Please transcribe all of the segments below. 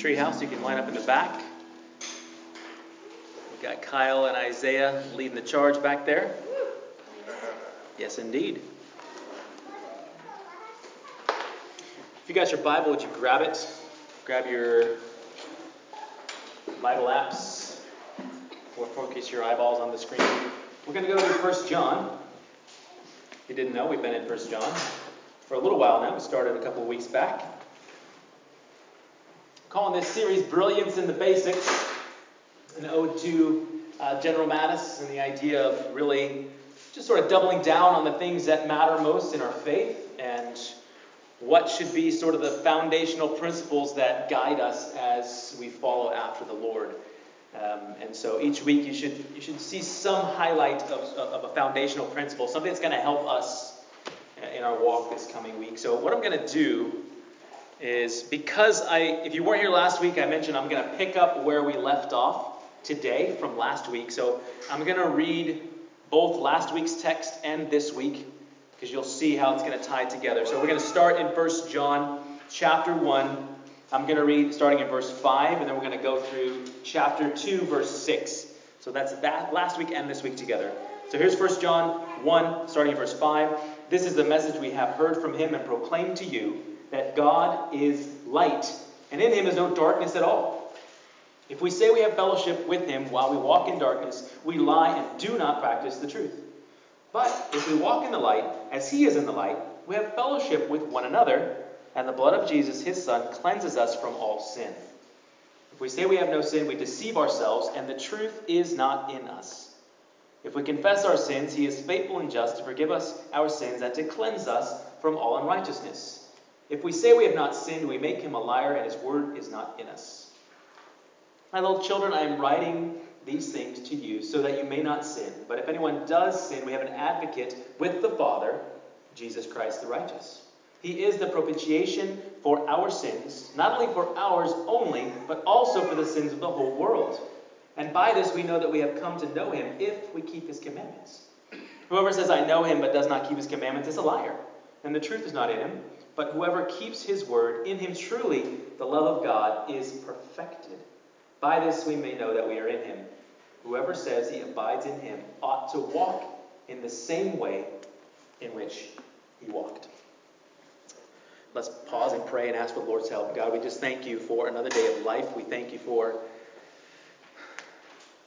treehouse, you can line up in the back. We've got Kyle and Isaiah leading the charge back there. Yes, indeed. If you got your Bible, would you grab it? Grab your Bible apps or focus your eyeballs on the screen. We're going to go to 1 John. If you didn't know, we've been in 1 John for a little while now. We started a couple of weeks back. Calling this series Brilliance in the Basics, an ode to uh, General Mattis and the idea of really just sort of doubling down on the things that matter most in our faith and what should be sort of the foundational principles that guide us as we follow after the Lord. Um, and so each week you should you should see some highlight of, of a foundational principle, something that's going to help us in our walk this coming week. So what I'm going to do is because I, if you weren't here last week, I mentioned I'm going to pick up where we left off today from last week. So I'm going to read both last week's text and this week because you'll see how it's going to tie together. So we're going to start in 1 John chapter 1. I'm going to read starting in verse 5, and then we're going to go through chapter 2, verse 6. So that's that last week and this week together. So here's 1 John 1, starting in verse 5. This is the message we have heard from him and proclaimed to you that God is light, and in him is no darkness at all. If we say we have fellowship with him while we walk in darkness, we lie and do not practice the truth. But if we walk in the light, as he is in the light, we have fellowship with one another, and the blood of Jesus, his Son, cleanses us from all sin. If we say we have no sin, we deceive ourselves, and the truth is not in us. If we confess our sins, he is faithful and just to forgive us our sins and to cleanse us from all unrighteousness. If we say we have not sinned, we make him a liar, and his word is not in us. My little children, I am writing these things to you so that you may not sin. But if anyone does sin, we have an advocate with the Father, Jesus Christ the righteous. He is the propitiation for our sins, not only for ours only, but also for the sins of the whole world. And by this we know that we have come to know him if we keep his commandments. Whoever says, I know him, but does not keep his commandments is a liar, and the truth is not in him. But whoever keeps his word, in him truly the love of God is perfected. By this we may know that we are in him. Whoever says he abides in him ought to walk in the same way in which he walked. Let's pause and pray and ask for the Lord's help. God, we just thank you for another day of life. We thank you for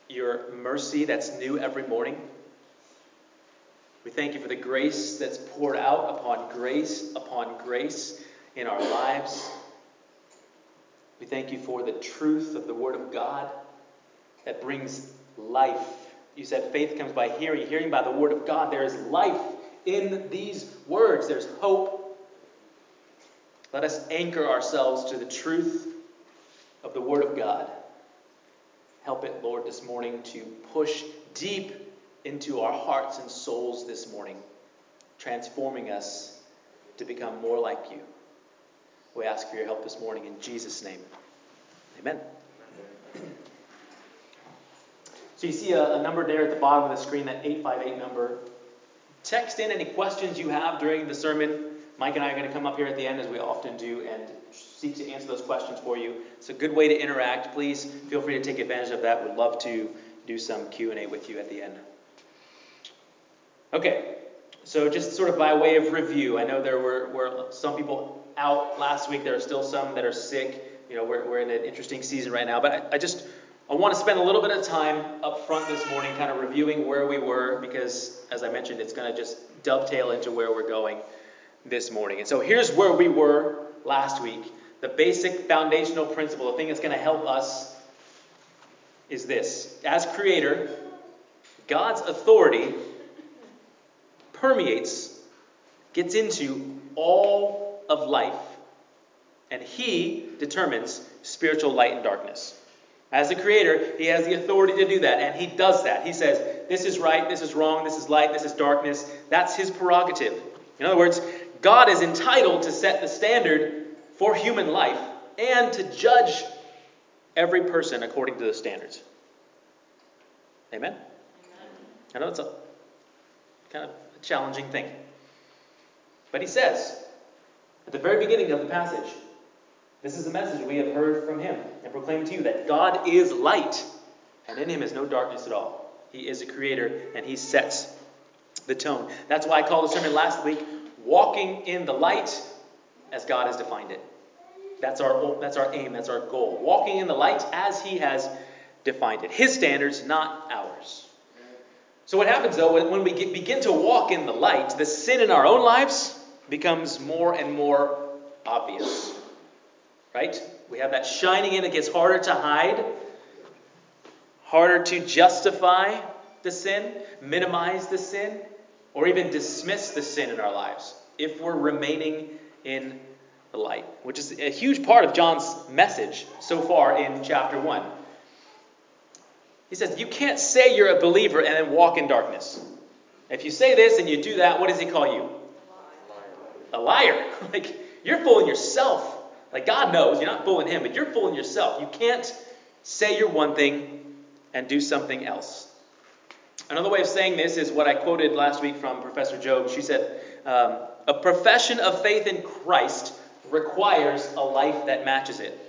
your mercy that's new every morning. We thank you for the grace that's poured out upon grace upon grace in our lives. We thank you for the truth of the Word of God that brings life. You said faith comes by hearing, hearing by the Word of God. There is life in these words, there's hope. Let us anchor ourselves to the truth of the Word of God. Help it, Lord, this morning to push deep into our hearts and souls this morning, transforming us to become more like you. We ask for your help this morning in Jesus' name. Amen. So you see a, a, number there at the bottom of the screen, that 858 number. Text in any questions you have during the sermon. Mike and I are going to come up here at the end, as we often do, and seek to answer those questions for you. It's a good way to interact. Please feel free to take advantage of that. We'd love to do some Q&A with you at the end. Okay, so just sort of by way of review, I know there were, were some people out last week. There are still some that are sick. You know, we're, we're in an interesting season right now. But I, I just I want to spend a little bit of time up front this morning kind of reviewing where we were because, as I mentioned, it's going to just dovetail into where we're going this morning. And so here's where we were last week. The basic foundational principle, the thing that's going to help us is this. As creator, God's authority permeates, gets into all of life. And He determines spiritual light and darkness. As the creator, He has the authority to do that, and He does that. He says, This is right, this is wrong, this is light, this is darkness. That's His prerogative. In other words, God is entitled to set the standard for human life and to judge every person according to those standards. Amen? Amen. I know it's a kind of a challenging thing. But he says, at the very beginning of the passage, This is the message we have heard from him and proclaimed to you that God is light, and in him is no darkness at all. He is a creator, and he sets the tone. That's why I called the sermon last week Walking in the Light as God has defined it. That's our, that's our aim, that's our goal. Walking in the light as he has defined it. His standards, not ours. So, what happens though, when we get, begin to walk in the light, the sin in our own lives becomes more and more obvious. Right? We have that shining in, it gets harder to hide, harder to justify the sin, minimize the sin, or even dismiss the sin in our lives if we're remaining in the light, which is a huge part of John's message so far in chapter 1. He says, You can't say you're a believer and then walk in darkness. If you say this and you do that, what does he call you? A liar. A liar. like, you're fooling yourself. Like, God knows you're not fooling him, but you're fooling yourself. You can't say you're one thing and do something else. Another way of saying this is what I quoted last week from Professor Jobes. She said, um, A profession of faith in Christ requires a life that matches it.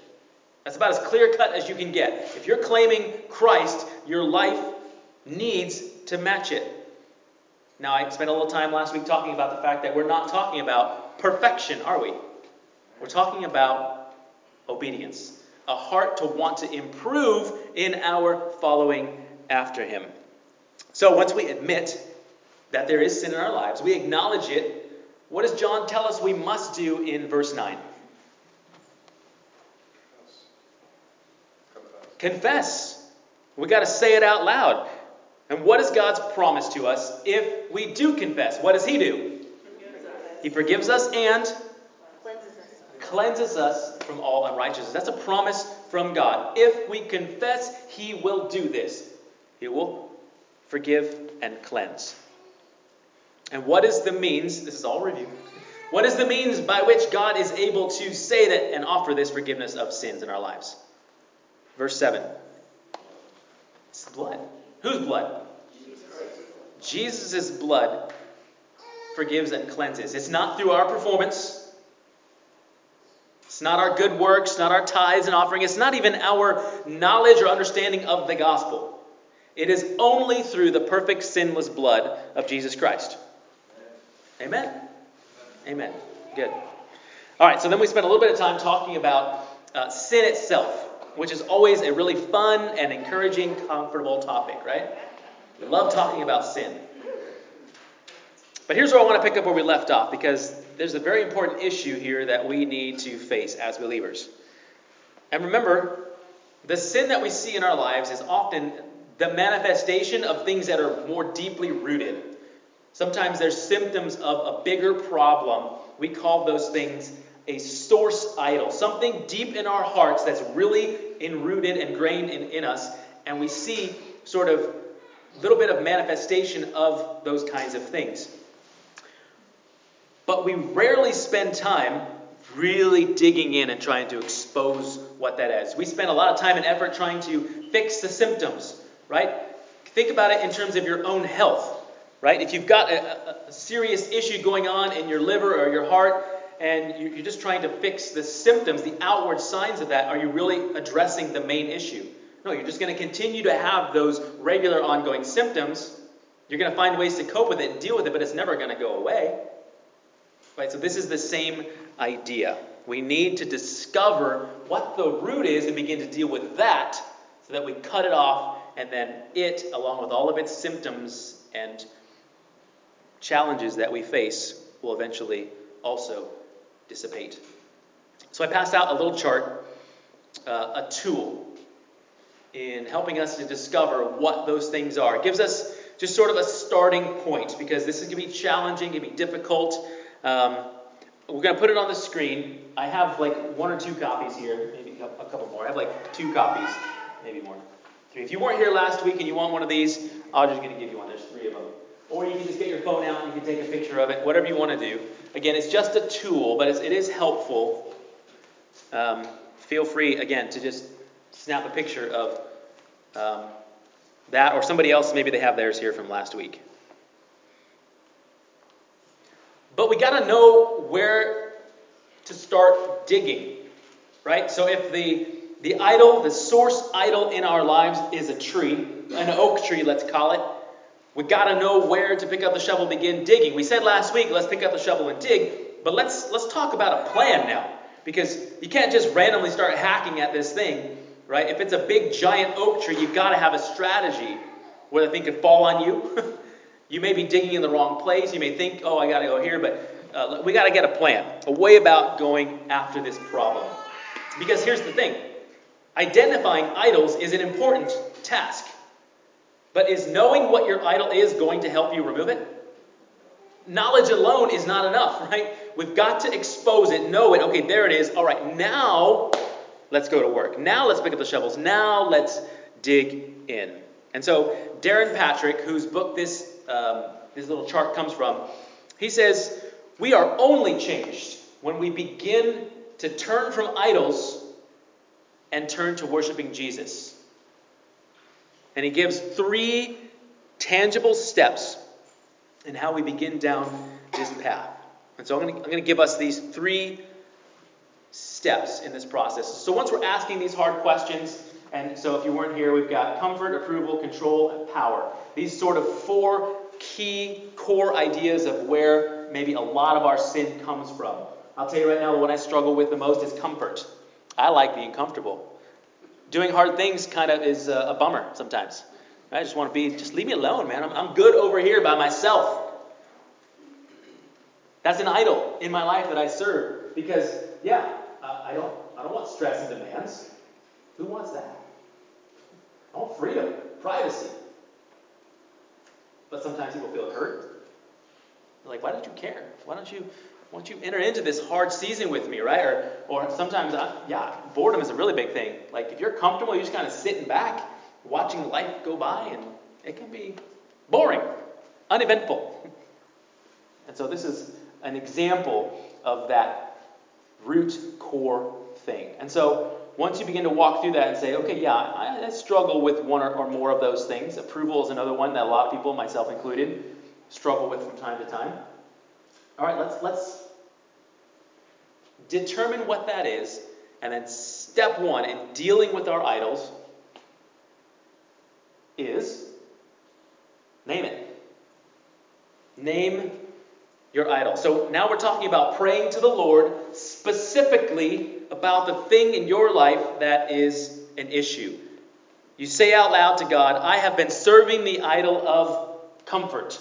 That's about as clear cut as you can get. If you're claiming Christ, your life needs to match it. Now, I spent a little time last week talking about the fact that we're not talking about perfection, are we? We're talking about obedience, a heart to want to improve in our following after Him. So, once we admit that there is sin in our lives, we acknowledge it. What does John tell us we must do in verse 9? Confess. We got to say it out loud. And what is God's promise to us if we do confess? What does He do? He forgives us and cleanses us from all unrighteousness. That's a promise from God. If we confess, He will do this. He will forgive and cleanse. And what is the means? This is all review. What is the means by which God is able to say that and offer this forgiveness of sins in our lives? Verse 7. Whose blood? Jesus' blood forgives and cleanses. It's not through our performance. It's not our good works, not our tithes and offering. It's not even our knowledge or understanding of the gospel. It is only through the perfect sinless blood of Jesus Christ. Amen? Amen. Good. All right, so then we spent a little bit of time talking about uh, sin itself which is always a really fun and encouraging, comfortable topic, right? We love talking about sin. But here's where I want to pick up where we left off because there's a very important issue here that we need to face as believers. And remember, the sin that we see in our lives is often the manifestation of things that are more deeply rooted. Sometimes there's symptoms of a bigger problem. We call those things a source idol, something deep in our hearts that's really enrooted and grained in, in us, and we see sort of a little bit of manifestation of those kinds of things. But we rarely spend time really digging in and trying to expose what that is. We spend a lot of time and effort trying to fix the symptoms, right? Think about it in terms of your own health, right? If you've got a, a, a serious issue going on in your liver or your heart, and you're just trying to fix the symptoms, the outward signs of that, are you really addressing the main issue? No, you're just going to continue to have those regular ongoing symptoms. You're going to find ways to cope with it and deal with it, but it's never going to go away. Right? So this is the same idea. We need to discover what the root is and begin to deal with that so that we cut it off and then it, along with all of its symptoms and challenges that we face, will eventually also dissipate. So I passed out a little chart, uh, a tool in helping us to discover what those things are. It gives us just sort of a starting point because this is going to be challenging, going to be difficult. Um, we're going to put it on the screen. I have like one or two copies here, maybe a couple more. I have like two copies, maybe more. Three. If you weren't here last week and you want one of these, I'm just going to give you one. There's three of them. Or you can just get your phone out and you can take a picture of it, whatever you want to do. Again, it's just a tool, but it is helpful. Um, feel free, again, to just snap a picture of um, that or somebody else, maybe they have theirs here from last week. But we got to know where to start digging. Right? So if the the idol, the source idol in our lives is a tree, an oak tree, let's call it. We got to know where to pick up the shovel, begin digging. We said last week, let's pick up the shovel and dig, but let's let's talk about a plan now, because you can't just randomly start hacking at this thing, right? If it's a big giant oak tree, you've got to have a strategy where the thing could fall on you. you may be digging in the wrong place. You may think, oh, I got to go here, but uh, we got to get a plan, a way about going after this problem. Because here's the thing identifying idols is an important task. But is knowing what your idol is going to help you remove it? Knowledge alone is not enough, right? We've got to expose it, know it. Okay, there it is. All right, now let's go to work. Now let's pick up the shovels. Now let's dig in. And so Darrin Patrick, whose book this um, this little chart comes from, he says we are only changed when we begin to turn from idols and turn to worshiping Jesus. And he gives three tangible steps in how we begin down this path. And so I'm going, to, give us these three steps in this process. So once we're asking these hard questions, and so if you weren't here, we've got comfort, approval, control, and power. These sort of four key core ideas of where maybe a lot of our sin comes from. I'll tell you right now, one I struggle with the most is comfort. I like being comfortable. Doing hard things kind of is a, a bummer sometimes. I just want to be, just leave me alone, man. I'm, I'm good over here by myself. That's an idol in my life that I serve because, yeah, I don't, I don't want stress and demands. Who wants that? I want freedom, privacy. But sometimes people feel hurt. They're like, why don't you care? Why don't you why don't you enter into this hard season with me, right? Or, or sometimes, I, yeah, boredom is a really big thing. Like if you're comfortable, you're just kind of sitting back, watching life go by, and it can be boring, uneventful. And so this is an example of that root core thing. And so once you begin to walk through that and say, okay, yeah, I, I struggle with one or, or more of those things. Approval is another one that a lot of people, myself included, struggle with from time to time. All right, let's let's determine what that is, and then step one in dealing with our idols is name it. Name your idol. So now we're talking about praying to the Lord specifically about the thing in your life that is an issue. You say out loud to God, I have been serving the idol of comfort.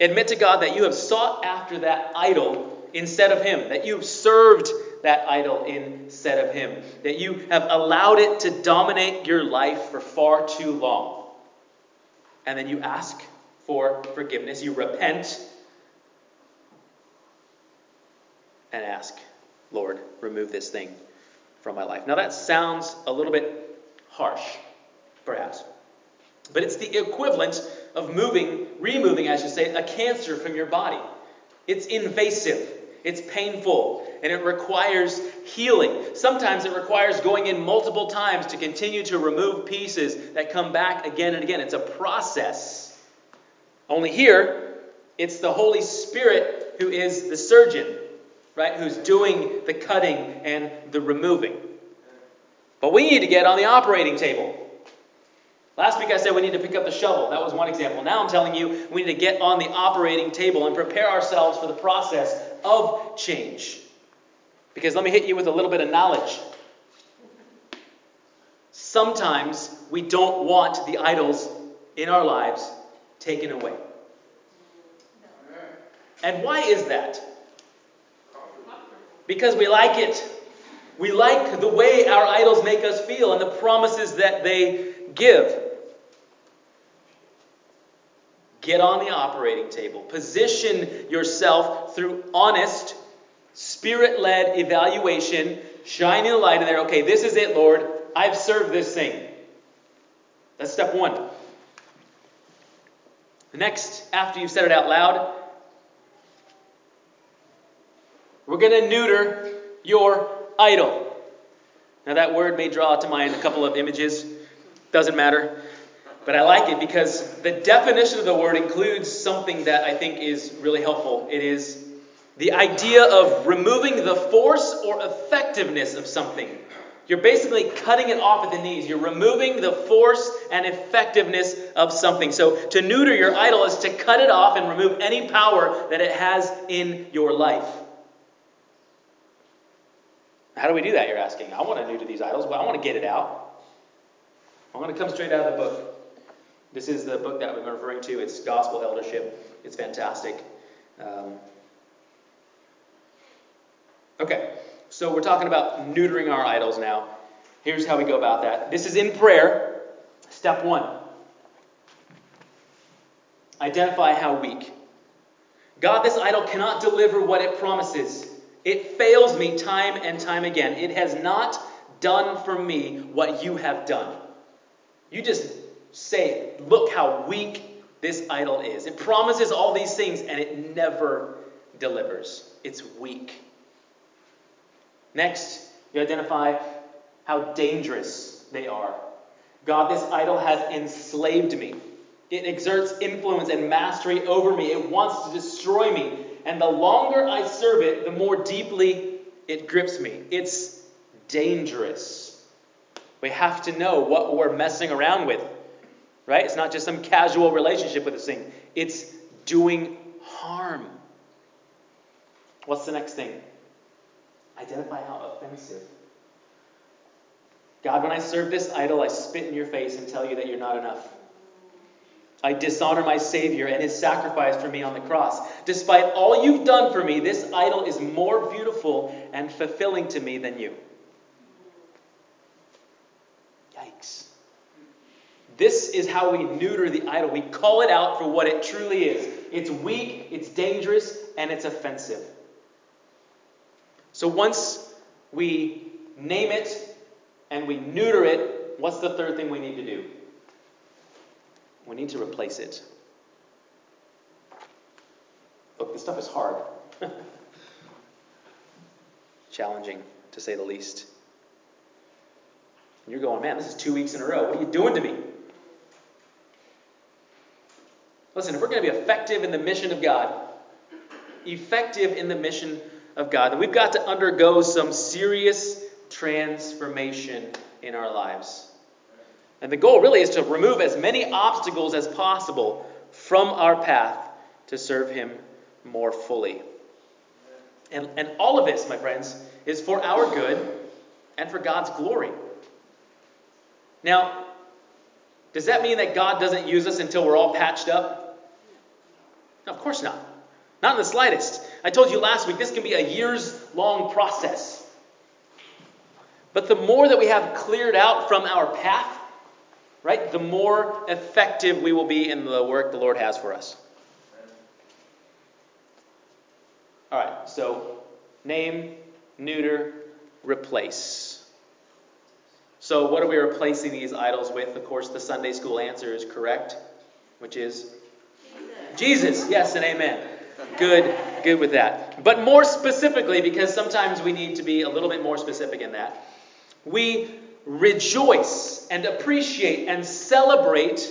Admit to God that you have sought after that idol instead of Him, that you've served that idol instead of Him, that you have allowed it to dominate your life for far too long. And then you ask for forgiveness, you repent, and ask, Lord, remove this thing from my life. Now that sounds a little bit harsh, perhaps. But it's the equivalent of moving, removing, I should say, a cancer from your body. It's invasive. It's painful and it requires healing. Sometimes it requires going in multiple times to continue to remove pieces that come back again and again. It's a process. Only here, it's the Holy Spirit who is the surgeon, right? Who's doing the cutting and the removing. But we need to get on the operating table. Last week I said we need to pick up the shovel. That was one example. Now I'm telling you we need to get on the operating table and prepare ourselves for the process of change. Because let me hit you with a little bit of knowledge. Sometimes we don't want the idols in our lives taken away. And why is that? Because we like it. We like the way our idols make us feel and the promises that they give. Get on the operating table. Position yourself through honest, spirit led evaluation, shining the light in there. Okay, this is it, Lord. I've served this thing. That's step one. Next, after you've said it out loud, we're going to neuter your idol. Now, that word may draw to mind a couple of images. Doesn't matter. But I like it because the definition of the word includes something that I think is really helpful. It is the idea of removing the force or effectiveness of something. You're basically cutting it off at the knees. You're removing the force and effectiveness of something. So, to neuter your idol is to cut it off and remove any power that it has in your life. How do we do that, you're asking? I want to neuter these idols, but I want to get it out. I'm going to come straight out of the book. This is the book that I'm referring to. It's Gospel Eldership. It's fantastic. Um, okay, so we're talking about neutering our idols now. Here's how we go about that. This is in prayer. Step one identify how weak. God, this idol cannot deliver what it promises. It fails me time and time again. It has not done for me what you have done. You just say, look how weak this idol is. It promises all these things and it never delivers. It's weak. Next, you identify how dangerous they are. God, this idol has enslaved me. It exerts influence and mastery over me. It wants to destroy me. And the longer I serve it, the more deeply it grips me. It's dangerous. We have to know what we're messing around with. Right? It's not just some casual relationship with this thing, it's doing harm. What's the next thing? Identify how offensive. God, when I serve this idol, I spit in your face and tell you that you're not enough. I dishonor my Savior and his sacrifice for me on the cross. Despite all you've done for me, this idol is more beautiful and fulfilling to me than you. This is how we neuter the idol. We call it out for what it truly is it's weak, it's dangerous, and it's offensive. So once we name it and we neuter it, what's the third thing we need to do? We need to replace it. Look, this stuff is hard. Challenging, to say the least. And you're going, man, this is two weeks in a row. What are you doing to me? Listen, if we're going to be effective in the mission of God, effective in the mission of God, then we've got to undergo some serious transformation in our lives. And the goal really is to remove as many obstacles as possible from our path to serve Him more fully. And, and all of this, my friends, is for our good and for God's glory. Now, does that mean that God doesn't use us until we're all patched up? No, of course not. Not in the slightest. I told you last week, this can be a years long process. But the more that we have cleared out from our path, right, the more effective we will be in the work the Lord has for us. All right, so name, neuter, replace. So, what are we replacing these idols with? Of course, the Sunday school answer is correct, which is Jesus. Yes, and amen. Good, good with that. But more specifically, because sometimes we need to be a little bit more specific in that, we rejoice and appreciate and celebrate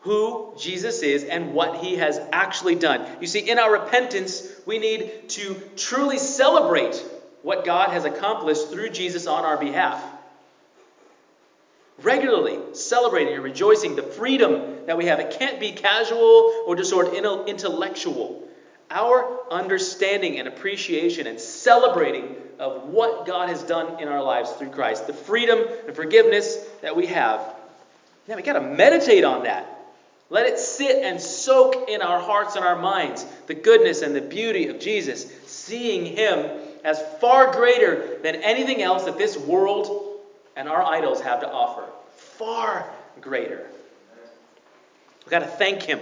who Jesus is and what he has actually done. You see, in our repentance, we need to truly celebrate what God has accomplished through Jesus on our behalf regularly celebrating and rejoicing the freedom that we have. It can't be casual or just sort of intellectual. Our understanding and appreciation and celebrating of what God has done in our lives through Christ, the freedom and forgiveness that we have. Now we got to meditate on that. Let it sit and soak in our hearts and our minds the goodness and the beauty of Jesus, seeing Him as far greater than anything else that this world and our idols have to offer. Far greater. We've got to thank Him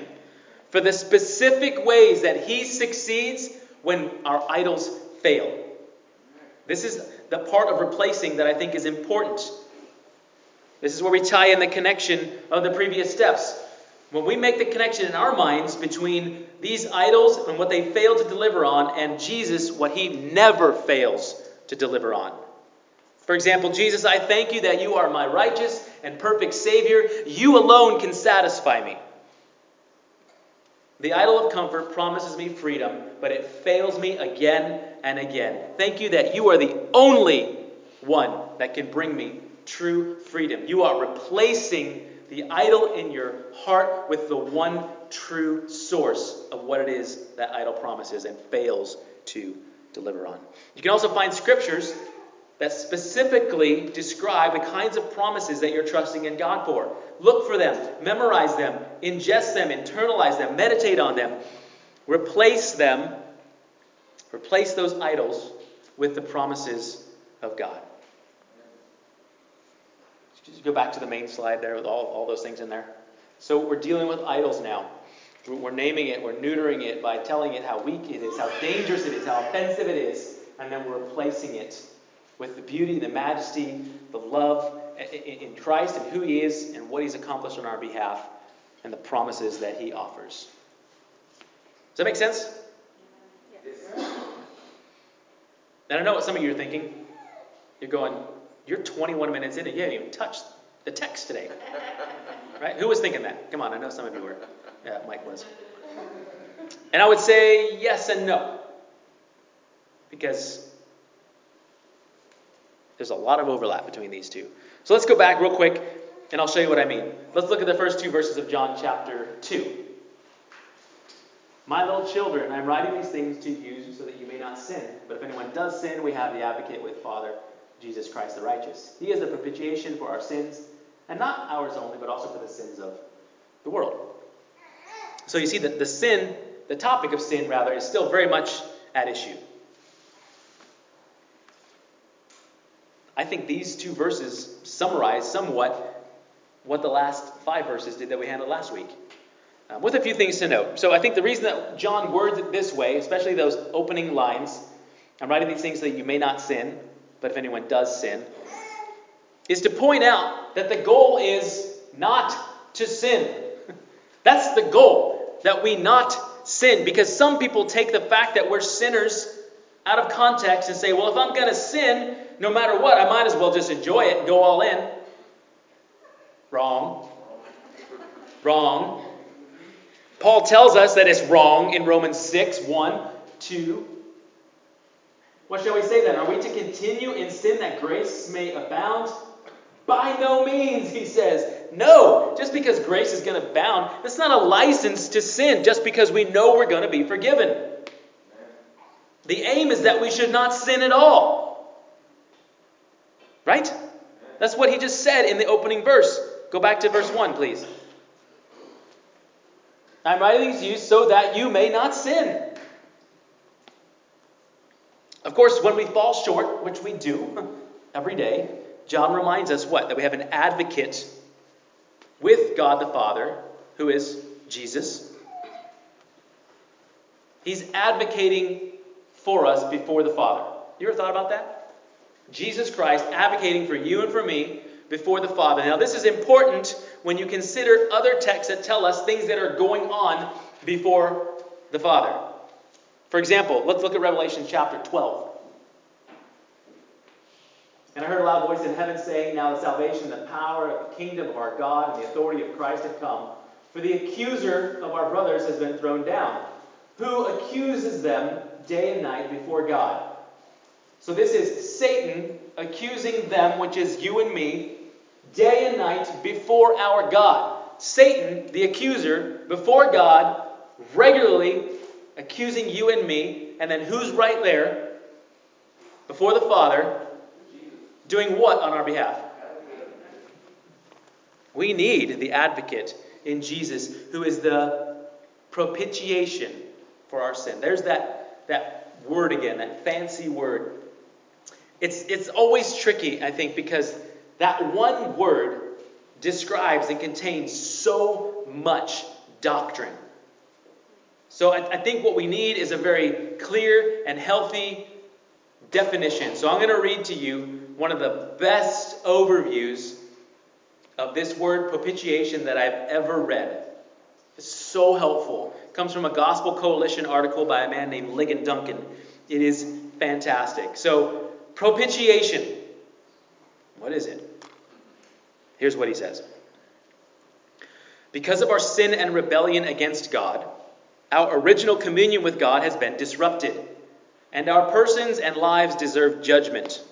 for the specific ways that He succeeds when our idols fail. This is the part of replacing that I think is important. This is where we tie in the connection of the previous steps. When we make the connection in our minds between these idols and what they fail to deliver on, and Jesus, what he never fails to deliver on. For example, Jesus, I thank you that you are my righteous and perfect Savior. You alone can satisfy me. The idol of comfort promises me freedom but it fails me again and again. Thank you that you are the only one that can bring me true freedom. You are replacing the idol in your heart with the one true source of what it is that idol promises and fails to deliver on. You can also find scriptures that specifically describe the kinds of promises that you're trusting in God for. Look for them, memorize them, ingest them, internalize them, meditate on them, replace them, replace those idols with the promises of God. Just go back to the main slide there with all, all those things in there. So we're dealing with idols now. We're naming it, we're neutering it by telling it how weak it is, how dangerous it is, how offensive it is, and then we're replacing it with the beauty, the majesty, the love in Christ and who He is and what He's accomplished on our behalf and the promises that He offers. Does that make sense? Yes. And I know what some of you are thinking. You're going, you're 21 minutes in and you haven't even touched the text today. right? Who was thinking that? Come on, I know some of you were. Yeah, Mike was. And I would say yes and no. Because there's a lot of overlap between these two. So let's go back real quick and I'll show you what I mean. Let's look at the first two verses of John chapter 2. My little children, I'm writing these things to you so that you may not sin. But if anyone does sin, we have the advocate with Father, Jesus Christ the righteous. He is the propitiation for our sins, and not ours only, but also for the sins of the world. So you see that the sin, the topic of sin, rather, is still very much at issue. I think these two verses summarize somewhat what the last five verses did that we handled last week. Um, with a few things to note. So I think the reason that John words it this way, especially those opening lines, I'm writing these things so that you may not sin, but if anyone does sin, is to point out that the goal is not to sin. That's the goal, that we not sin. Because some people take the fact that we're sinners out of context and say, well, if I'm going to sin, no matter what, I might as well just enjoy it and go all in. Wrong. Wrong. Paul tells us that it's wrong in Romans 6 1, 2. What shall we say then? Are we to continue in sin that grace may abound? By no means, he says. No, just because grace is going to abound, that's not a license to sin just because we know we're going to be forgiven. The aim is that we should not sin at all. Right? That's what he just said in the opening verse. Go back to verse 1, please. I'm writing these to you so that you may not sin. Of course, when we fall short, which we do every day, John reminds us what? That we have an advocate with God the Father, who is Jesus. He's advocating for us before the Father. You ever thought about that? Jesus Christ advocating for you and for me before the Father. Now, this is important when you consider other texts that tell us things that are going on before the Father. For example, let's look at Revelation chapter 12. And I heard a loud voice in heaven saying, Now the salvation, the power, the kingdom of our God, and the authority of Christ have come. For the accuser of our brothers has been thrown down, who accuses them day and night before God. So this is Satan accusing them, which is you and me, day and night before our God. Satan, the accuser, before God, regularly accusing you and me, and then who's right there? Before the Father, doing what on our behalf? We need the advocate in Jesus who is the propitiation for our sin. There's that, that word again, that fancy word. It's, it's always tricky, I think, because that one word describes and contains so much doctrine. So I, I think what we need is a very clear and healthy definition. So I'm going to read to you one of the best overviews of this word propitiation that I've ever read. It's so helpful. Comes from a Gospel Coalition article by a man named Ligon Duncan. It is fantastic. So, propitiation. What is it? Here's what he says Because of our sin and rebellion against God, Our original communion with God has been disrupted, and our persons and lives deserve judgment.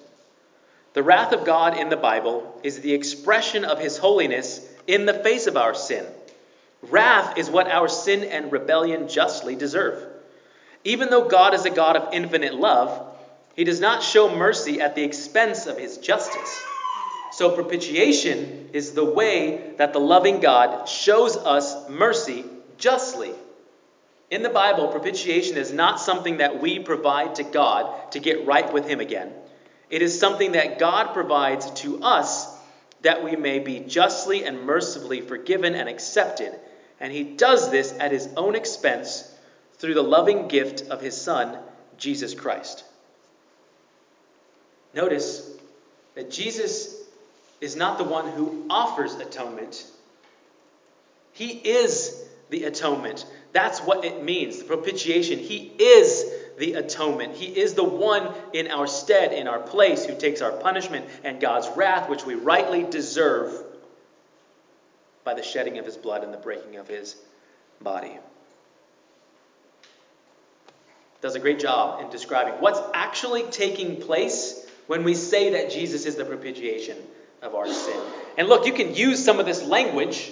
The wrath of God in the Bible is the expression of His holiness in the face of our sin. Wrath is what our sin and rebellion justly deserve. Even though God is a God of infinite love, He does not show mercy at the expense of His justice. So, propitiation is the way that the loving God shows us mercy justly. In the Bible, propitiation is not something that we provide to God to get right with Him again. It is something that God provides to us that we may be justly and mercifully forgiven and accepted. And He does this at His own expense through the loving gift of His Son, Jesus Christ. Notice that Jesus is not the one who offers atonement, He is the atonement. That's what it means, the propitiation. He is the atonement. He is the one in our stead, in our place, who takes our punishment and God's wrath, which we rightly deserve by the shedding of his blood and the breaking of his body. Does a great job in describing what's actually taking place when we say that Jesus is the propitiation of our sin. And look, you can use some of this language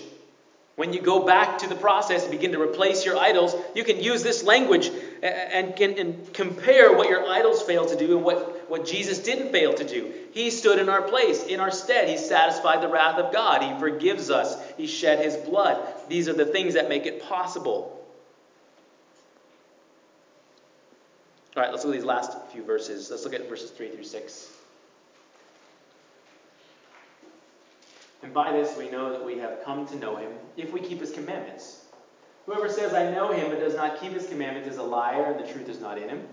when you go back to the process and begin to replace your idols. You can use this language and, can, and compare what your idols failed to do and what, what Jesus didn't fail to do. He stood in our place, in our stead. He satisfied the wrath of God. He forgives us. He shed his blood. These are the things that make it possible. All right, let's look at these last few verses. Let's look at verses 3 through 6. And by this we know that we have come to know him if we keep his commandments. Whoever says, I know him, but does not keep his commandments is a liar, and the truth is not in him.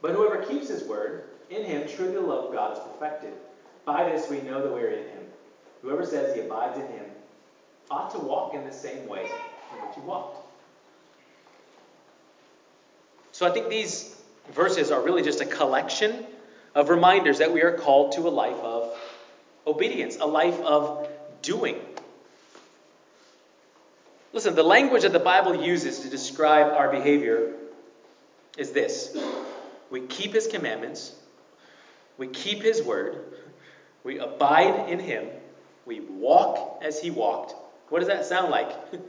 But whoever keeps his word, in him truly the love of God is perfected. By this we know that we are in him. Whoever says he abides in him ought to walk in the same way in which he walked. So I think these verses are really just a collection of reminders that we are called to a life of obedience, a life of doing. Listen, the language that the Bible uses to describe our behavior is this we keep His commandments, we keep His word, we abide in Him, we walk as He walked. What does that sound like?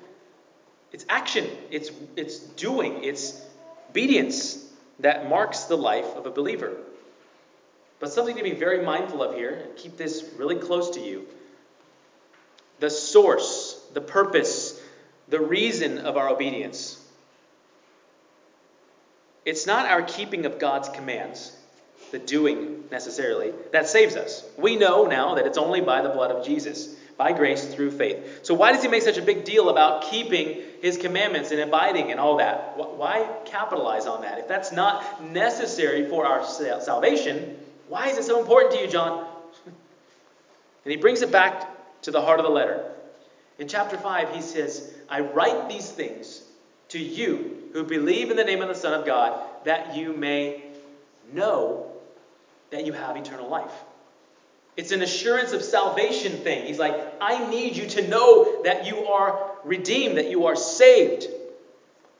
It's action, it's, it's doing, it's obedience that marks the life of a believer. But something to be very mindful of here, and keep this really close to you. The source, the purpose, the reason of our obedience. It's not our keeping of God's commands, the doing necessarily, that saves us. We know now that it's only by the blood of Jesus, by grace through faith. So, why does he make such a big deal about keeping his commandments and abiding and all that? Why capitalize on that? If that's not necessary for our salvation, why is it so important to you, John? And he brings it back to the heart of the letter. In chapter 5, he says, I write these things to you who believe in the name of the Son of God, that you may know that you have eternal life. It's an assurance of salvation thing. He's like, I need you to know that you are redeemed, that you are saved.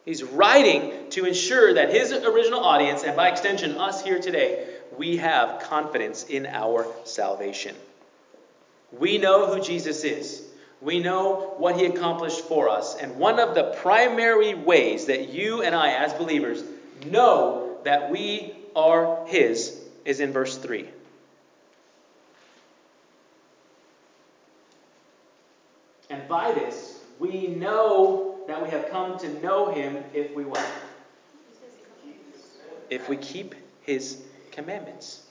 He's writing to ensure that his original audience, and by extension us here today, we have confidence in our salvation. We know who Jesus is. We know what he accomplished for us. And one of the primary ways that you and I, as believers, know that we are his is in verse 3. And by this, we know that we have come to know him if we what? If we keep his commandments.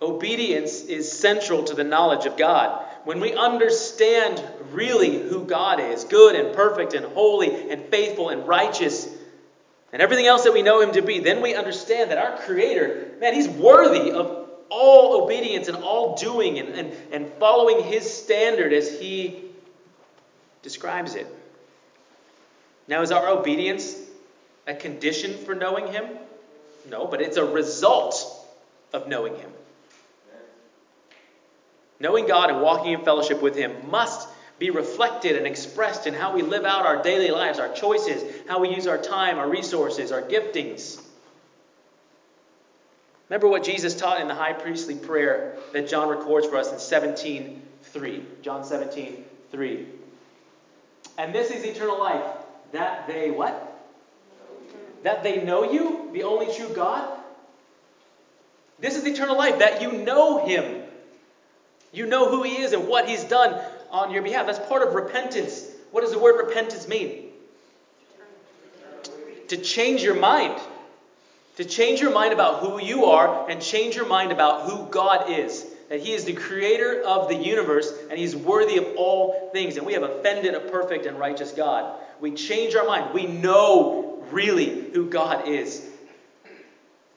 Obedience is central to the knowledge of God. When we understand really who God is, good and perfect and holy and faithful and righteous, and everything else that we know Him to be, then we understand that our Creator, man, He's worthy of all obedience and all doing and, and, and following His standard as He describes it. Now, is our obedience a condition for knowing Him? No, but it's a result of knowing Him. Knowing God and walking in fellowship with Him must be reflected and expressed in how we live out our daily lives, our choices, how we use our time, our resources, our giftings. Remember what Jesus taught in the high priestly prayer that John records for us in 17:3. John 17:3. And this is eternal life, that they what? That they know you, the only true God. This is eternal life, that you know him. You know who he is and what he's done on your behalf. That's part of repentance. What does the word repentance mean? To change your mind. To change your mind about who you are and change your mind about who God is. That He is the creator of the universe and He's worthy of all things. And we have offended a perfect and righteous God. We change our mind. We know really who God is.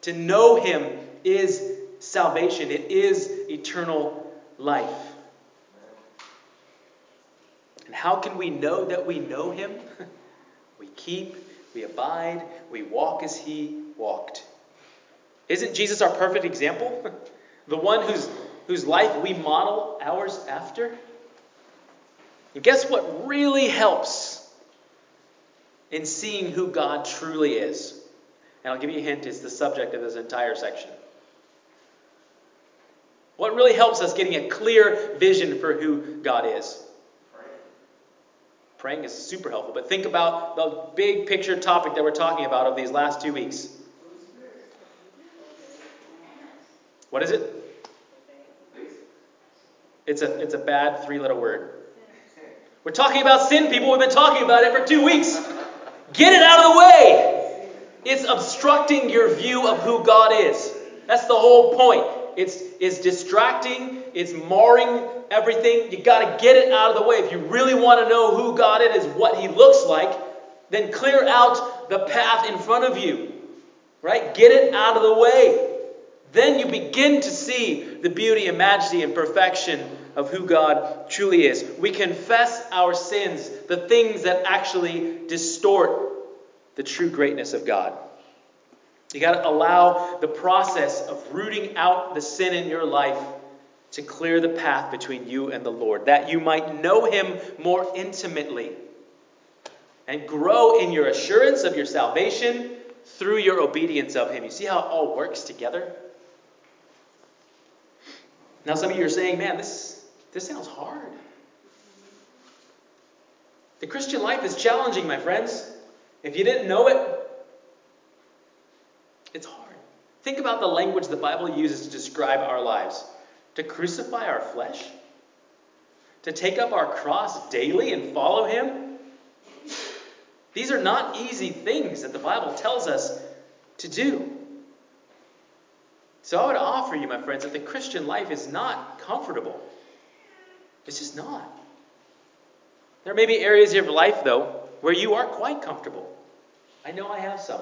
To know Him is salvation, it is eternal life. And how can we know that we know Him? we keep, we abide, we walk as He walked. Isn't Jesus our perfect example? the one whose, whose life we model ours after? And guess what really helps in seeing who God truly is? And I'll give you a hint, it's the subject of this entire section. What really helps us getting a clear vision for who God is? Praying is super helpful, but think about the big picture topic that we're talking about of these last two weeks. What is it? It's a, it's a bad three letter word. We're talking about sin, people. We've been talking about it for two weeks. Get it out of the way. It's obstructing your view of who God is. That's the whole point. It's, it's distracting, it's marring everything. You got to get it out of the way. If you really want to know who God is, what He looks like, then clear out the path in front of you. Right? Get it out of the way. Then you begin to see the beauty and majesty and perfection of who God truly is. We confess our sins, the things that actually distort the true greatness of God. You got to allow the process of rooting out the sin in your life to clear the path between you and the Lord, that you might know Him more intimately and grow in your assurance of your salvation through your obedience of Him. You see how it all works together? Now, some of you are saying, man, this, this sounds hard. The Christian life is challenging, my friends. If you didn't know it, it's hard. Think about the language the Bible uses to describe our lives to crucify our flesh, to take up our cross daily and follow Him. These are not easy things that the Bible tells us to do. So I would offer you, my friends, that the Christian life is not comfortable. It's just not. There may be areas of your life, though, where you are quite comfortable. I know I have some.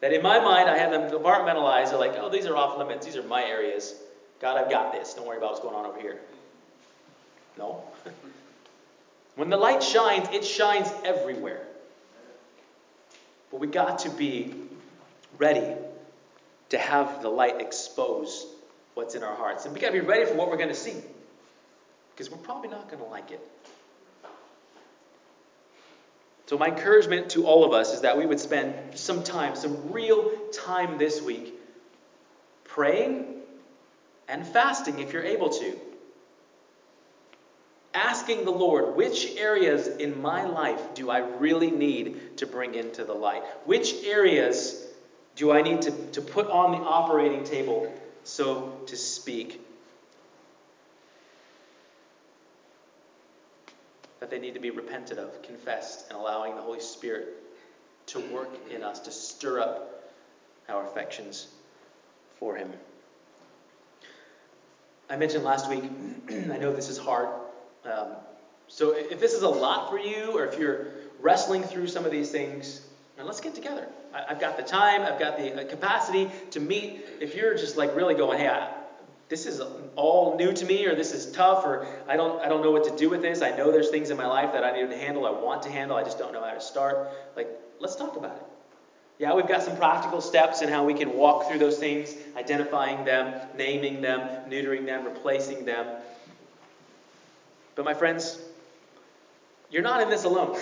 That in my mind, I have them compartmentalized. They're like, oh, these are off limits. These are my areas. God, I've got this. Don't worry about what's going on over here. No. when the light shines, it shines everywhere. But we got to be ready to have the light expose what's in our hearts. And we got to be ready for what we're going to see. Because we're probably not going to like it. So, my encouragement to all of us is that we would spend some time, some real time this week, praying and fasting if you're able to. Asking the Lord, which areas in my life do I really need to bring into the light? Which areas do I need to, to put on the operating table, so to speak? That they need to be repented of, confessed, and allowing the Holy Spirit to work in us to stir up our affections for Him. I mentioned last week, I know this is hard. Um, so if this is a lot for you, or if you're wrestling through some of these things, let's get together. I, have got the time, I've got the uh, capacity to meet. If you're just like really going, hey, I, this is all new to me or this is tough or I don't I don't know what to do with this. I know there's things in my life that I need to handle, I want to handle, I just don't know how to start. Like, let's talk about it. Yeah, we've got some practical steps in how we can walk through those things, identifying them, naming them, neutering them, replacing them. But my friends, you're not in this alone.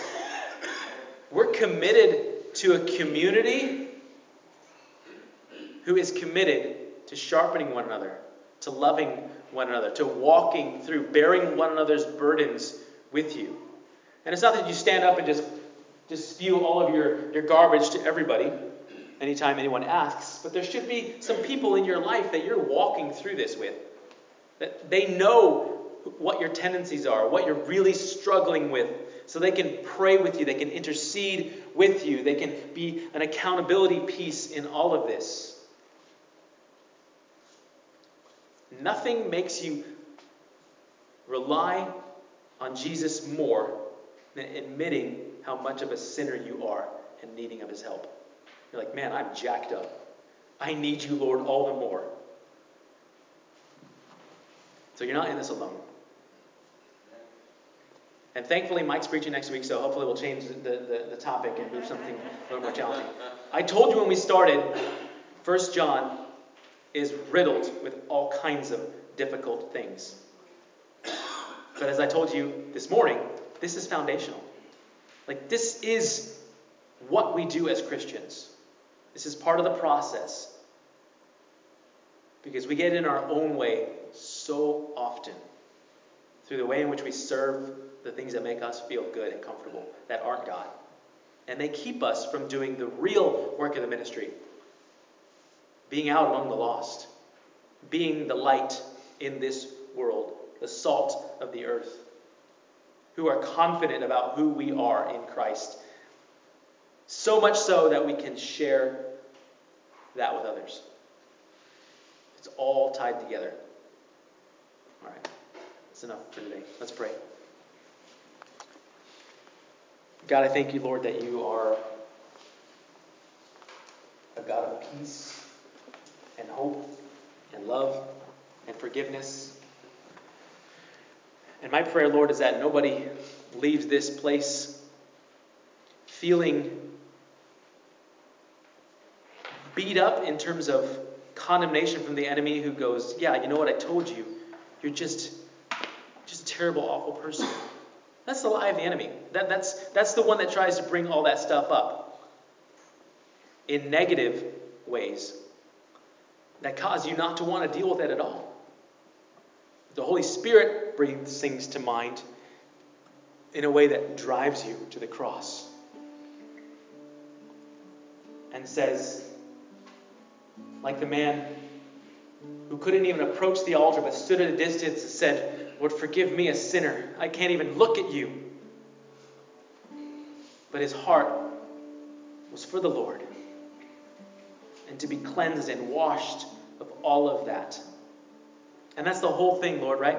We're committed to a community who is committed to sharpening one another, to loving one another, to walking through, bearing one another's burdens with you. And it's not that you stand up and just, just spew all of your, your garbage to everybody anytime anyone asks, but there should be some people in your life that you're walking through this with. That they know what your tendencies are, what you're really struggling with, so they can pray with you, they can intercede with you, they can be an accountability piece in all of this. Nothing makes you rely on Jesus more than admitting how much of a sinner you are and needing of his help. You're like, man, I'm jacked up. I need you, Lord, all the more. So you're not in this alone. And thankfully, Mike's preaching next week, so hopefully we'll change the, the, the topic and move something a little more challenging. I told you when we started, 1 John is riddled with all kinds of difficult things. But as I told you this morning, this is foundational. Like, this is what we do as Christians. This is part of the process. Because we get in our own way so often through the way in which we serve the things that make us feel good and comfortable that aren't God. And they keep us from doing the real work of the ministry being out among the lost, being the light in this world, the salt of the earth, who are confident about who we are in Christ. So much so that we can share that with others. It's all tied together. All right, that's enough for today. Let's pray. God, I thank you, Lord, that you are a God of peace and hope and love and forgiveness. And my prayer, Lord, is that nobody leaves this place feeling beat up in terms of condemnation from the enemy who goes, Yeah, you know what? I told you. You're just, just a terrible, awful person. That's the lie of the enemy. That, that's, that's the one that tries to bring all that stuff up in negative ways that cause you not to want to deal with it at all. The Holy Spirit brings things to mind in a way that drives you to the cross and says, like the man who couldn't even approach the altar but stood at a distance and said, Lord, forgive me, a sinner. I can't even look at you. But his heart was for the Lord and to be cleansed and washed of all of that. And that's the whole thing, Lord, right?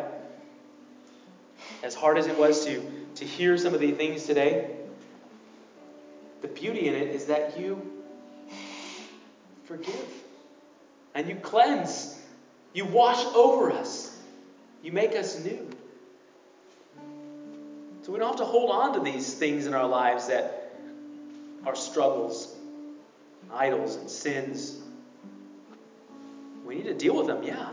As hard as it was to, to hear some of the things today, the beauty in it is that you forgive and you cleanse, you wash over us, you make us new. So we don't have to hold on to these things in our lives that are struggles idols and sins. We need to deal with them, yeah.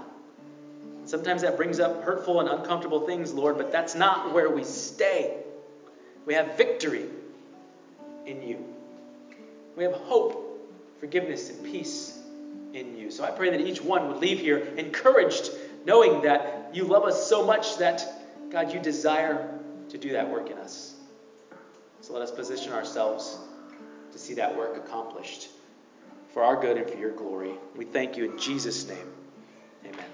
sometimes that brings up hurtful and uncomfortable things, Lord, but that's not where we stay. We have victory in you. We have hope, forgiveness, and peace in you. So I pray that each one would leave here encouraged, knowing that you love us so much that, God, you desire to do that work in us. So let us position ourselves to see that work accomplished for our good and for your glory. We thank you in Jesus' name. Amen.